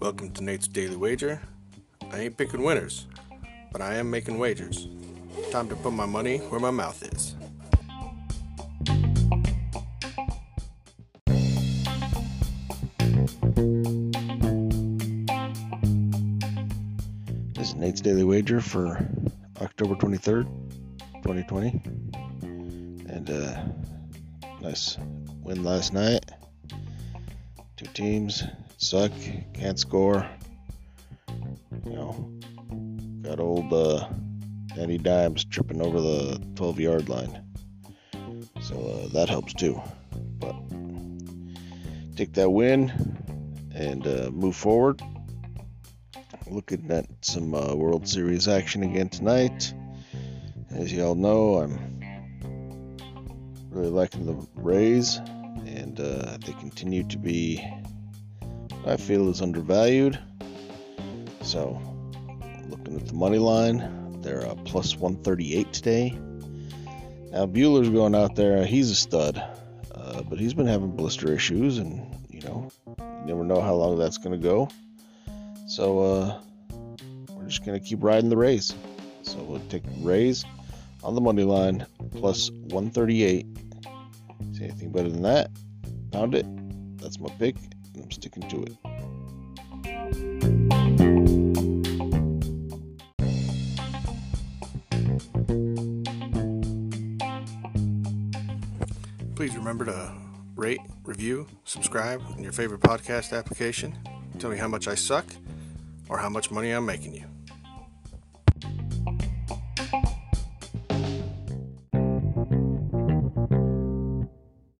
Welcome to Nate's Daily Wager. I ain't picking winners, but I am making wagers. Time to put my money where my mouth is. This is Nate's Daily Wager for October 23rd, 2020. And uh nice win last night. Two teams suck, can't score. You know, got old uh, Danny Dimes tripping over the 12 yard line. So uh, that helps too. But take that win and uh, move forward. Looking at some uh, World Series action again tonight. As you all know, I'm really liking the Rays, and uh, they continue to be, I feel, is undervalued. So, looking at the money line, they're uh, plus 138 today. Now Buehler's going out there; he's a stud, uh, but he's been having blister issues, and you know, you never know how long that's going to go. So uh, we're just going to keep riding the Rays. So we'll take Rays on the money line plus 138. See anything better than that? Found it. That's my pick. And I'm sticking to it. Please remember to rate, review, subscribe in your favorite podcast application. Tell me how much I suck or how much money I'm making you.